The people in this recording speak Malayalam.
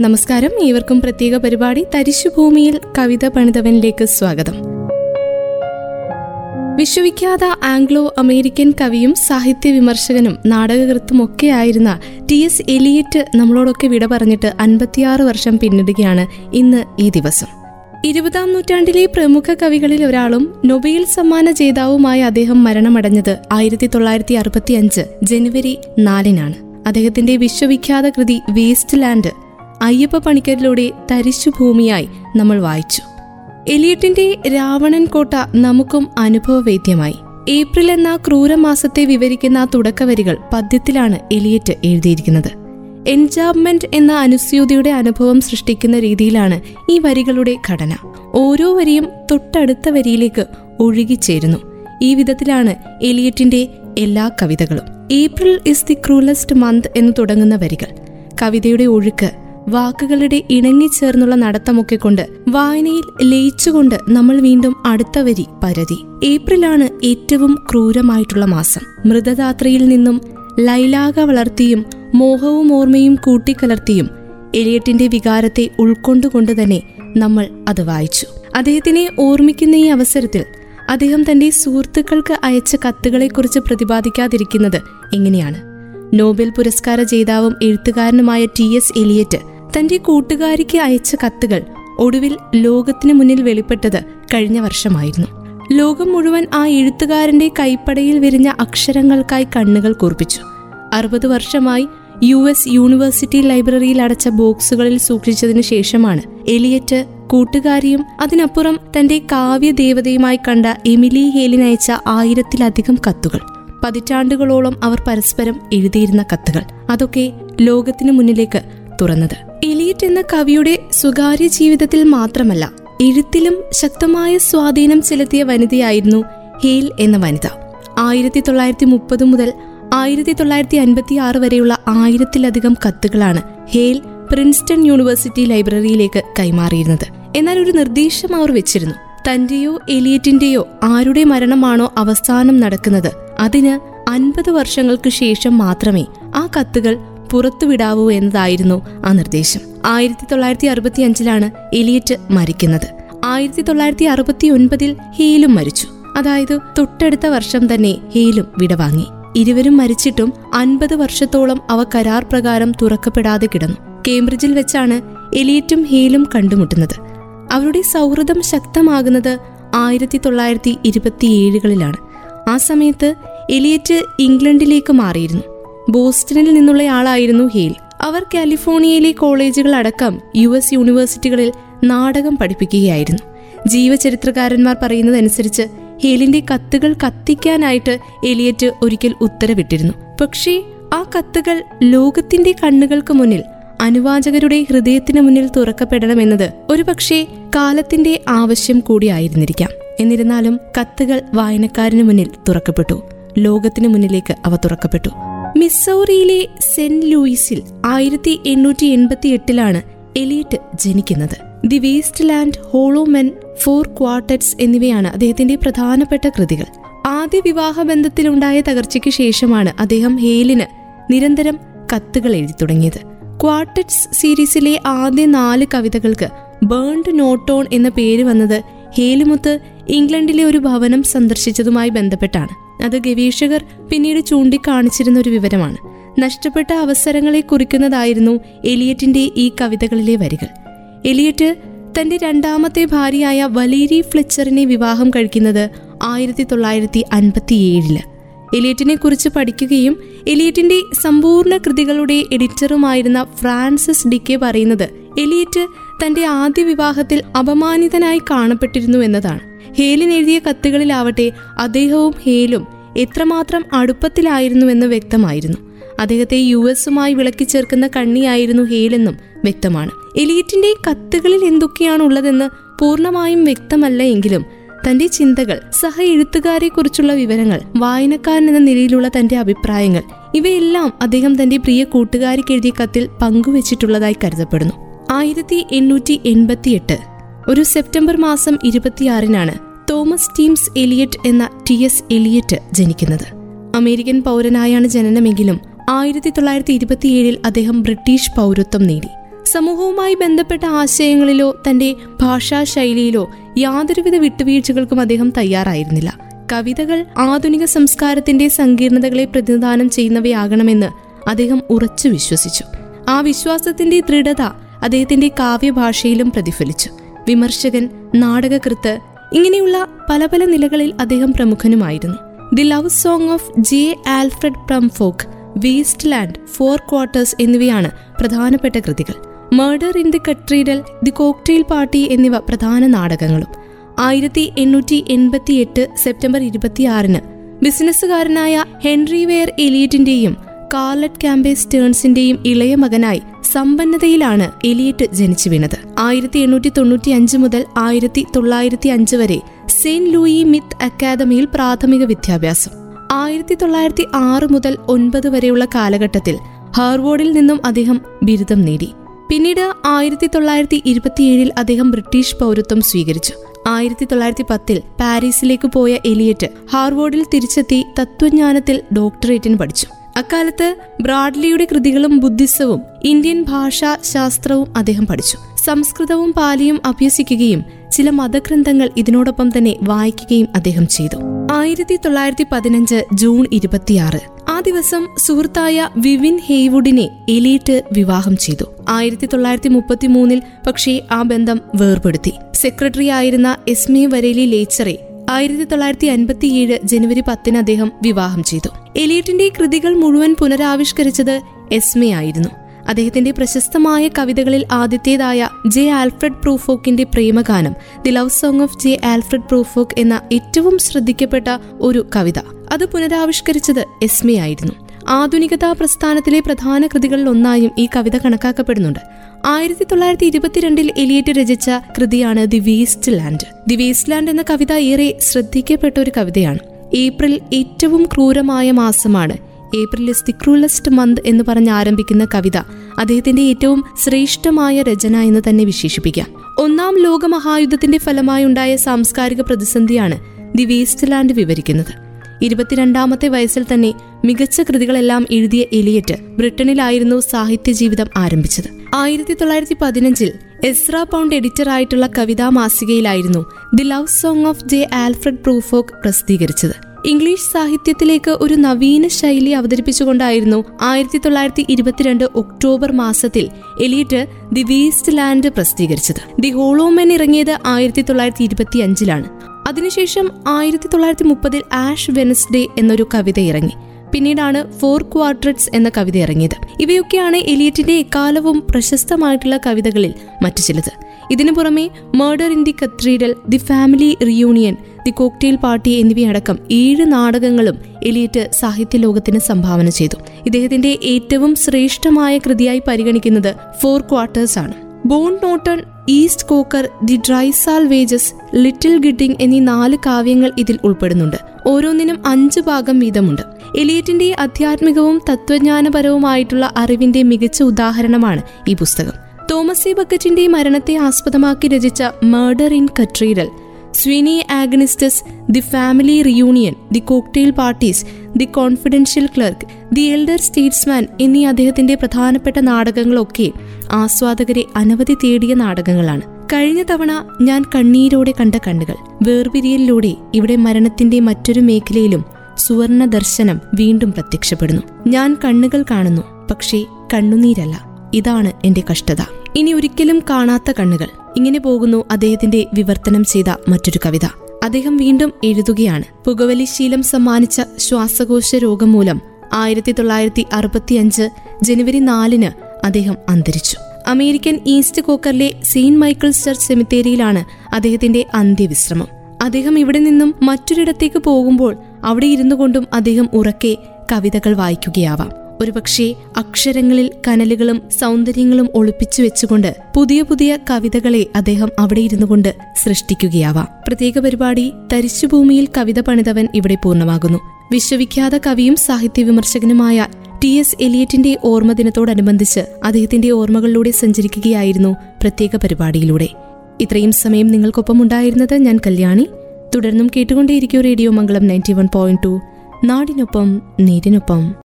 നമസ്കാരം. ഏവർക്കും പ്രത്യേക പരിപാടി തരിശുഭൂമിയിൽ കവിത പണിതവനിലേക്ക് സ്വാഗതം. വിശ്വവിഖ്യാത ആംഗ്ലോ അമേരിക്കൻ കവിയും സാഹിത്യ വിമർശകനും നാടകകൃത്തുമൊക്കെയായിരുന്ന ടി എസ് എലിയറ്റ് നമ്മളോടൊക്കെ വിട പറഞ്ഞിട്ട് അൻപത്തിയാറ് വർഷം പിന്നിടുകയാണ് ഇന്ന് ഈ ദിവസം. ഇരുപതാം നൂറ്റാണ്ടിലെ പ്രമുഖ കവികളിൽ ഒരാളും നൊബേൽ സമ്മാന ജേതാവുമായ അദ്ദേഹം മരണമടഞ്ഞത് ആയിരത്തി തൊള്ളായിരത്തി അറുപത്തിയഞ്ച് ജനുവരി നാലിനാണ്. അദ്ദേഹത്തിന്റെ വിശ്വവിഖ്യാത കൃതി വേസ്റ്റ് ലാൻഡ് അയ്യപ്പ പണിക്കരിലൂടെ തരിശുഭൂമിയായി നമ്മൾ വായിച്ചു. എലിയട്ടിന്റെ രാവണൻ കോട്ട നമുക്കും അനുഭവവേദ്യമായി. ഏപ്രിൽ എന്ന ക്രൂരമാസത്തെ വിവരിക്കുന്ന തുടക്കവരികൾ പദ്യത്തിലാണ് എലിയറ്റ് എഴുതിയിരിക്കുന്നത്. എൻജാബ്മെന്റ് എന്ന അനുസ്യൂതിയുടെ അനുഭവം സൃഷ്ടിക്കുന്ന രീതിയിലാണ് ഈ വരികളുടെ ഘടന. ഓരോ വരിയും തൊട്ടടുത്ത വരിയിലേക്ക് ഒഴുകിച്ചേരുന്നു. ഈ വിധത്തിലാണ് എലിയറ്റിന്റെ എല്ലാ കവിതകളും. April is the cruellest month എന്ന് തുടങ്ങുന്ന വരികൾ. കവിതയുടെ ഒഴുക്ക് വാക്കുകളുടെ ഇണങ്ങിച്ചേർന്നുള്ള നടത്തമൊക്കെ കൊണ്ട് വായനയിൽ ലയിച്ചുകൊണ്ട് നമ്മൾ വീണ്ടും അടുത്ത വരി പരതി. ഏപ്രിലാണ് ഏറ്റവും ക്രൂരമായിട്ടുള്ള മാസം. മൃതദാത്രയിൽ നിന്നും ലൈലാക വളർത്തിയും മോഹവും ഓർമ്മയും കൂട്ടിക്കലർത്തിയും എലിയറ്റിന്റെ വികാരത്തെ ഉൾക്കൊണ്ടുകൊണ്ട് തന്നെ നമ്മൾ അത് വായിച്ചു. അദ്ദേഹത്തിനെ ഓർമ്മിക്കുന്ന ഈ അവസരത്തിൽ അദ്ദേഹം തന്റെ സുഹൃത്തുക്കൾക്ക് അയച്ച കത്തുകളെക്കുറിച്ച് പ്രതിപാദിക്കാതിരിക്കുന്നത് എങ്ങനെയാണ്? നോബൽ പുരസ്കാര ജേതാവും എഴുത്തുകാരനുമായ ടി എസ് എലിയറ്റ് തന്റെ കൂട്ടുകാരിക്ക് അയച്ച കത്തുകൾ ഒടുവിൽ ലോകത്തിനു മുന്നിൽ വെളിപ്പെട്ടത് കഴിഞ്ഞ വർഷമായിരുന്നു. ലോകം മുഴുവൻ ആ എഴുത്തുകാരന്റെ കൈപ്പടയിൽ വിരിഞ്ഞ അക്ഷരങ്ങൾക്കായി കണ്ണുകൾ കൂർപ്പിച്ചു. അറുപത് വർഷമായി യു എസ് യൂണിവേഴ്സിറ്റി ലൈബ്രറിയിൽ അടച്ച ബോക്സുകളിൽ സൂക്ഷിച്ചതിനു ശേഷമാണ് എലിയറ്റ് കൂട്ടുകാരിയും അതിനപ്പുറം തന്റെ കാവ്യദേവതയുമായി കണ്ട എമിലി ഹേലിൻ അയച്ച ആയിരത്തിലധികം കത്തുകൾ. പതിറ്റാണ്ടുകളോളം അവർ പരസ്പരം എഴുതിയിരുന്ന കത്തുകൾ. അതൊക്കെ ലോകത്തിനു മുന്നിലേക്ക് തുറന്നത്. എലിയറ്റ് എന്ന കവിയുടെ സ്വകാര്യ ജീവിതത്തിൽ മാത്രമല്ല എഴുത്തിലും ശക്തമായ സ്വാധീനം ചെലുത്തിയ വനിതയായിരുന്നു ഹേൽ എന്ന വനിത. ആയിരത്തി തൊള്ളായിരത്തി മുപ്പത് മുതൽ ആയിരത്തി തൊള്ളായിരത്തി അൻപത്തി ആറ് വരെയുള്ള ആയിരത്തിലധികം കത്തുകളാണ് ഹേൽ പ്രിൻസ്റ്റൺ യൂണിവേഴ്സിറ്റി ലൈബ്രറിയിലേക്ക് കൈമാറിയിരുന്നത്. എന്നാൽ ഒരു നിർദ്ദേശം അവർ വെച്ചിരുന്നു. തന്റെയോ എലിയറ്റിന്റെയോ ആരുടെ മരണമാണോ അവസാനം നടക്കുന്നത് അതിന് അൻപത് വർഷങ്ങൾക്ക് ശേഷം മാത്രമേ ആ കത്തുകൾ പുറത്തുവിടാവൂ എന്നതായിരുന്നു ആ നിർദ്ദേശം. ആയിരത്തി തൊള്ളായിരത്തി അറുപത്തി അഞ്ചിലാണ് എലിയറ്റ് മരിക്കുന്നത്. ആയിരത്തി തൊള്ളായിരത്തി അറുപത്തി ഒൻപതിൽ ഹീലും മരിച്ചു. അതായത് തൊട്ടടുത്ത വർഷം തന്നെ ഹീലും വിടവാങ്ങി. ഇരുവരും മരിച്ചിട്ടും അൻപത് വർഷത്തോളം അവ കരാർ പ്രകാരം തുറക്കപ്പെടാതെ കിടന്നു. കേംബ്രിഡ്ജിൽ വെച്ചാണ് എലിയറ്റും ഹീലും കണ്ടുമുട്ടുന്നത്. അവരുടെ സൗഹൃദം ശക്തമാകുന്നത് ആയിരത്തി തൊള്ളായിരത്തി ഇരുപത്തിയേഴുകളിലാണ് ആ സമയത്ത് എലിയറ്റ് ഇംഗ്ലണ്ടിലേക്ക് മാറിയിരുന്നു. ബോസ്റ്റണിൽ നിന്നുള്ളയാളായിരുന്നു ഹീൽ. അവർ കാലിഫോർണിയയിലെ കോളേജുകൾ അടക്കം യു എസ് യൂണിവേഴ്സിറ്റികളിൽ നാടകം പഠിപ്പിക്കുകയായിരുന്നു. ജീവചരിത്രകാരന്മാർ പറയുന്നതനുസരിച്ച് ഹീലിന്റെ കത്തുകൾ കത്തിക്കാനായിട്ട് എലിയറ്റ് ഒരിക്കൽ ഉത്തരവിട്ടിരുന്നു. പക്ഷേ ആ കത്തുകൾ ലോകത്തിന്റെ കണ്ണുകൾക്ക് മുന്നിൽ അനുവാചകരുടെ ഹൃദയത്തിന് മുന്നിൽ തുറക്കപ്പെടണമെന്നത് ഒരുപക്ഷെ കാലത്തിന്റെ ആവശ്യം കൂടിയായിരുന്നിരിക്കാം എന്നിരുന്നാലും കത്തുകൾ വായനക്കാരന് മുന്നിൽ തുറക്കപ്പെട്ടു. ലോകത്തിനു മുന്നിലേക്ക് അവ തുറക്കപ്പെട്ടു. മിസൗറിയിലെ സെന്റ് ലൂയിസിൽ ആയിരത്തി എണ്ണൂറ്റി എൺപത്തി എട്ടിലാണ് എലിയറ്റ് ജനിക്കുന്നത്. The waste land hollow men four quartets എന്നിവയാണ് അദ്ദേഹത്തിന്റെ പ്രധാനപ്പെട്ട കൃതികൾ. ആദ്യ വിവാഹ ബന്ധത്തിലുണ്ടായ തകർച്ചയ്ക്ക് ശേഷമാണ് അദ്ദേഹം ഹേലിന് നിരന്തരം കത്തുകൾ എഴുതി തുടങ്ങിയത്. ക്വാർട്ടറ്റ്സ് സീരീസിലെ ആദ്യ നാല് കവിതകൾക്ക് ബേൺഡ് നോട്ടോൺ എന്ന പേര് വന്നത് ഹേലുമുത്ത് ഇംഗ്ലണ്ടിലെ ഒരു ഭവനം സന്ദർശിച്ചതുമായി ബന്ധപ്പെട്ടാണ്. അത് ഗവേഷകർ പിന്നീട് ചൂണ്ടിക്കാണിച്ചിരുന്ന ഒരു വിവരമാണ്. നഷ്ടപ്പെട്ട അവസരങ്ങളെ കുറിക്കുന്നതായിരുന്നു എലിയറ്റിന്റെ ഈ കവിതകളിലെ വരികൾ. എലിയറ്റ് തന്റെ രണ്ടാമത്തെ ഭാര്യയായ വലീരി ഫ്ലെച്ചറിനെ വിവാഹം കഴിക്കുന്നത് ആയിരത്തി തൊള്ളായിരത്തി അൻപത്തിയേഴിൽ എലിയറ്റിനെ കുറിച്ച് പഠിക്കുകയും എലിയറ്റിന്റെ സമ്പൂർണ കൃതികളുടെ എഡിറ്ററുമായിരുന്ന ഫ്രാൻസിസ് ഡിക്കെ പറയുന്നത് എലിയറ്റ് തന്റെ ആദ്യ വിവാഹത്തിൽ അപമാനിതനായി കാണപ്പെട്ടിരുന്നു എന്നതാണ്. ഹേലിൻ എഴുതിയ കത്തുകളിലാവട്ടെ അദ്ദേഹവും ഹേലും എത്രമാത്രം അടുപ്പത്തിലായിരുന്നുവെന്ന് വ്യക്തമായിരുന്നു. അദ്ദേഹത്തെ യു എസുമായി വിളക്കി ചേർക്കുന്ന കണ്ണിയായിരുന്നു ഹേലെന്നും വ്യക്തമാണ്. എലിയറ്റിന്റെ കത്തുകളിൽ എന്തൊക്കെയാണ് ഉള്ളതെന്ന് പൂർണമായും വ്യക്തമല്ല എങ്കിലും തന്റെ ചിന്തകൾ സഹ എഴുത്തുകാരെ കുറിച്ചുള്ള വിവരങ്ങൾ വായനക്കാരൻ എന്ന നിലയിലുള്ള തന്റെ അഭിപ്രായങ്ങൾ ഇവയെല്ലാം അദ്ദേഹം തന്റെ പ്രിയ കൂട്ടുകാരിക്ക് എഴുതിയ കത്തിൽ പങ്കുവച്ചിട്ടുള്ളതായി കരുതപ്പെടുന്നു. ആയിരത്തി എണ്ണൂറ്റി എൺപത്തിയെട്ട് ഒരു സെപ്റ്റംബർ മാസം ഇരുപത്തിയാറിനാണ് തോമസ് ടീംസ് എലിയറ്റ് എന്ന ടി എസ് എലിയറ്റ് ജനിക്കുന്നത്. അമേരിക്കൻ പൗരനായാണ് ജനനമെങ്കിലും ആയിരത്തി തൊള്ളായിരത്തി ഇരുപത്തിയേഴിൽ അദ്ദേഹം ബ്രിട്ടീഷ് പൗരത്വം നേടി. സമൂഹവുമായി ബന്ധപ്പെട്ട ആശയങ്ങളിലോ തന്റെ ഭാഷാ ശൈലിയിലോ യാതൊരുവിധ വിട്ടുവീഴ്ചകൾക്കും അദ്ദേഹം തയ്യാറായിരുന്നില്ല. കവിതകൾ ആധുനിക സംസ്കാരത്തിന്റെ സങ്കീർണതകളെ പ്രതിനിധാനം ചെയ്യുന്നവയാകണമെന്ന് അദ്ദേഹം ഉറച്ചു വിശ്വസിച്ചു. ആ വിശ്വാസത്തിന്റെ ദൃഢത അദ്ദേഹത്തിന്റെ കാവ്യഭാഷയിലും പ്രതിഫലിച്ചു. വിമർശകൻ നാടകകൃത്ത് ഇങ്ങനെയുള്ള പല പല നിലകളിൽ അദ്ദേഹം പ്രമുഖനുമായിരുന്നു. The love song of J Alfred Prufrock waste land four quarters എന്നിവയാണ് പ്രധാനപ്പെട്ട കൃതികൾ. Murder in the cathedral the cocktail party എന്നിവ പ്രധാന നാടകങ്ങളും. ആയിരത്തി എണ്ണൂറ്റി എൺപത്തി എട്ട് സെപ്റ്റംബർ ഇരുപത്തിയാറിന് ബിസിനസ്സുകാരനായ ഹെൻറി വെയർ എലിയറ്റിന്റെയും കാർലറ്റ് ക്യാമ്പേ സ്റ്റേൺസിന്റെയും ഇളയ മകനായി സമ്പന്നതയിലാണ് എലിയറ്റ് ജനിച്ചു വീണത്. ആയിരത്തി എണ്ണൂറ്റി തൊണ്ണൂറ്റി അഞ്ച് മുതൽ ആയിരത്തി തൊള്ളായിരത്തി അഞ്ച് വരെ സെയിന്റ് ലൂയി മിത്ത് അക്കാദമിയിൽ പ്രാഥമിക വിദ്യാഭ്യാസം. ആയിരത്തി തൊള്ളായിരത്തി ആറ് മുതൽ ഒൻപത് വരെയുള്ള കാലഘട്ടത്തിൽ ഹാർവോർഡിൽ നിന്നും അദ്ദേഹം ബിരുദം നേടി. പിന്നീട് ആയിരത്തി തൊള്ളായിരത്തി ഇരുപത്തിയേഴിൽ അദ്ദേഹം ബ്രിട്ടീഷ് പൗരത്വം സ്വീകരിച്ചു. ആയിരത്തി തൊള്ളായിരത്തി പത്തിൽ പാരീസിലേക്ക് പോയ എലിയറ്റ് ഹാർവോർഡിൽ തിരിച്ചെത്തി തത്വജ്ഞാനത്തിൽ ഡോക്ടറേറ്റിന് പഠിച്ചു. അക്കാലത്ത് ബ്രാഡ്ലിയുടെ കൃതികളും ബുദ്ധിസവും ഇന്ത്യൻ ഭാഷാ ശാസ്ത്രവും അദ്ദേഹം പഠിച്ചു. സംസ്കൃതവും പാലിയും അഭ്യസിക്കുകയും ചില മതഗ്രന്ഥങ്ങൾ ഇതിനോടൊപ്പം തന്നെ വായിക്കുകയും അദ്ദേഹം ചെയ്തു. ആയിരത്തി തൊള്ളായിരത്തി പതിനഞ്ച് ജൂൺ ഇരുപത്തിയാറ്. ആ ദിവസം സുഹൃത്തായ വിവിൻ ഹെയ്വുഡിനെ എലീറ്റ് വിവാഹം ചെയ്തു. ആയിരത്തി തൊള്ളായിരത്തി മുപ്പത്തി മൂന്നിൽ പക്ഷേ ആ ബന്ധം വേർപെടുത്തി. സെക്രട്ടറി ആയിരുന്ന എസ്മി വരേലി ലേച്ചറെ ആയിരത്തി തൊള്ളായിരത്തി അൻപത്തിയേഴ് ജനുവരി പത്തിന് അദ്ദേഹം വിവാഹം ചെയ്തു. എലിയറ്റിന്റെ കൃതികൾ മുഴുവൻ പുനരാവിഷ്കരിച്ചത് എസ്മയായിരുന്നു അദ്ദേഹത്തിന്റെ പ്രശസ്തമായ കവിതകളിൽ ആദ്യത്തേതായ ജെ ആൽഫ്രഡ് പ്രൂഫോക്കിന്റെ പ്രേമഗാനം the love song of J Alfred Prufrock എന്ന ഏറ്റവും ശ്രദ്ധിക്കപ്പെട്ട ഒരു കവിത. അത് പുനരാവിഷ്കരിച്ചത് എസ്മയായിരുന്നു ആധുനികതാ പ്രസ്ഥാനത്തിലെ പ്രധാന കൃതികളിൽ ഒന്നായും ഈ കവിത കണക്കാക്കപ്പെടുന്നുണ്ട്. ആയിരത്തി തൊള്ളായിരത്തി ഇരുപത്തിരണ്ടിൽ എലിയറ്റ് രചിച്ച കൃതിയാണ് the waste land. The waste land എന്ന കവിത ഏറെ ശ്രദ്ധിക്കപ്പെട്ട ഒരു കവിതയാണ്. ഏപ്രിൽ ഏറ്റവും ക്രൂരമായ മാസമാണ്. April is the cruellest month എന്ന് പറഞ്ഞ് ആരംഭിക്കുന്ന കവിത അദ്ദേഹത്തിന്റെ ഏറ്റവും ശ്രേഷ്ഠമായ രചന എന്ന് തന്നെ വിശേഷിപ്പിക്കാം. ഒന്നാം ലോകമഹായുദ്ധത്തിന്റെ ഫലമായി ഫലമായുണ്ടായ സാംസ്കാരിക പ്രതിസന്ധിയാണ് ദി വേസ്റ്റ് ലാൻഡ് വിവരിക്കുന്നത്. ഇരുപത്തിരണ്ടാമത്തെ വയസ്സിൽ തന്നെ മികച്ച കൃതികളെല്ലാം എഴുതിയ എലിയറ്റ് ബ്രിട്ടനിലായിരുന്നു സാഹിത്യ ജീവിതം ആരംഭിച്ചത്. ആയിരത്തി തൊള്ളായിരത്തി പതിനഞ്ചിൽ എസ്ര പൗണ്ട് എഡിറ്ററായിട്ടുള്ള കവിതാ മാസികയിലായിരുന്നു the love song of J Alfred Prufrock പ്രസിദ്ധീകരിച്ചത്. ഇംഗ്ലീഷ് സാഹിത്യത്തിലേക്ക് ഒരു നവീന ശൈലി അവതരിപ്പിച്ചുകൊണ്ടായിരുന്നു ആയിരത്തി തൊള്ളായിരത്തി ഇരുപത്തിരണ്ട് ഒക്ടോബർ മാസത്തിൽ എലിയറ്റ് ദി വേസ്റ്റ് ലാൻഡ് പ്രസിദ്ധീകരിച്ചത്. ദി ഹോളോമൻ ഇറങ്ങിയത് ആയിരത്തി തൊള്ളായിരത്തി ഇരുപത്തി അതിനുശേഷം ആയിരത്തി തൊള്ളായിരത്തി മുപ്പതിൽ ആഷ് വെനസ്ഡേ എന്നൊരു കവിത ഇറങ്ങി. പിന്നീടാണ് ഫോർ ക്വാർട്രറ്റ്സ് എന്ന കവിത ഇറങ്ങിയത്. ഇവയൊക്കെയാണ് എലിയറ്റിന്റെ എക്കാലവും പ്രശസ്തമായിട്ടുള്ള കവിതകളിൽ മറ്റു ചിലത്. ഇതിനു പുറമെ murder in the cathedral the family reunion the cocktail party എന്നിവയടക്കം ഏഴ് നാടകങ്ങളും എലിയറ്റ് സാഹിത്യ ലോകത്തിന് സംഭാവന ചെയ്തു. ഇദ്ദേഹത്തിന്റെ ഏറ്റവും ശ്രേഷ്ഠമായ കൃതിയായി പരിഗണിക്കുന്നത് ഫോർ ക്വാർട്ടേഴ്സ് ആണ്. Burnt Norton East Coker the dry wages little Gidding എന്നീ നാല് കാവ്യങ്ങൾ ഇതിൽ ഉൾപ്പെടുന്നുണ്ട്. ഓരോന്നിനും അഞ്ച് ഭാഗം വീതമുണ്ട്. എലിയറ്റിന്റെ ആധ്യാത്മികവും തത്വജ്ഞാനപരവുമായിട്ടുള്ള അറിവിന്റെ മികച്ച ഉദാഹരണമാണ് ഈ പുസ്തകം. തോമസ് സി ബക്കറ്റിന്റെ മരണത്തെ ആസ്പദമാക്കി രചിച്ച murder in cathedral Sweeney Agonistes the family reunion the cocktail parties the confidential clerk the elder statesman എന്നീ അദ്ദേഹത്തിന്റെ പ്രധാനപ്പെട്ട നാടകങ്ങളൊക്കെ ആസ്വാദകരെ അനവധി തേടിയ നാടകങ്ങളാണ്. കഴിഞ്ഞ തവണ ഞാൻ കണ്ണീരോടെ കണ്ട കണ്ണുകൾ വേർപിരിയലിലൂടെ ഇവിടെ മരണത്തിന്റെ മറ്റൊരു മേഖലയിലും സുവർണ ദർശനം വീണ്ടും പ്രത്യക്ഷപ്പെടുന്നു. ഞാൻ കണ്ണുകൾ കാണുന്നു പക്ഷേ കണ്ണുനീരല്ല. ഇതാണ് എന്റെ കഷ്ടത. ഇനി ഒരിക്കലും കാണാത്ത കണ്ണുകൾ. ഇങ്ങനെ പോകുന്നു അദ്ദേഹത്തിന്റെ വിവർത്തനം ചെയ്ത മറ്റൊരു കവിത. അദ്ദേഹം വീണ്ടും എഴുതുകയാണ്. പുകവലി ശീലം സമ്മാനിച്ച ശ്വാസകോശ രോഗം മൂലം ആയിരത്തി തൊള്ളായിരത്തി അറുപത്തിയഞ്ച് ജനുവരി നാലിന് അദ്ദേഹം അന്തരിച്ചു. അമേരിക്കൻ ഈസ്റ്റ് കോക്കറിലെ സെയിന്റ് മൈക്കിൾസ് ചർച്ച് സെമിത്തേരിയിലാണ് അദ്ദേഹത്തിന്റെ അന്ത്യവിശ്രമം. അദ്ദേഹം ഇവിടെ നിന്നും മറ്റൊരിടത്തേക്ക് പോകുമ്പോൾ അവിടെ ഇരുന്നു കൊണ്ടും അദ്ദേഹം ഉറക്കെ കവിതകൾ വായിക്കുകയാവാം. ഒരുപക്ഷെ അക്ഷരങ്ങളിൽ കനലുകളും സൗന്ദര്യങ്ങളും ഒളിപ്പിച്ചു വെച്ചുകൊണ്ട് പുതിയ പുതിയ കവിതകളെ അദ്ദേഹം അവിടെ ഇരുന്നു കൊണ്ട് സൃഷ്ടിക്കുകയാവാം. പ്രത്യേക പരിപാടി തരിശുഭൂമിയിൽ കവിത പണിതവൻ ഇവിടെ പൂർണമാകുന്നു. വിശ്വവിഖ്യാത കവിയും സാഹിത്യ വിമർശകനുമായ ടി എസ് എലിയറ്റിന്റെ ഓർമ്മദിനത്തോടനുബന്ധിച്ച് അദ്ദേഹത്തിന്റെ ഓർമ്മകളിലൂടെ സഞ്ചരിക്കുകയായിരുന്നു പ്രത്യേക പരിപാടിയിലൂടെ. ഇത്രയും സമയം നിങ്ങൾക്കൊപ്പം ഉണ്ടായിരുന്നത് ഞാൻ കല്യാണി. തുടർന്നും കേട്ടുകൊണ്ടേയിരിക്കും radio Mangalam ninety one point two. നാടിനൊപ്പം നീരിനൊപ്പം.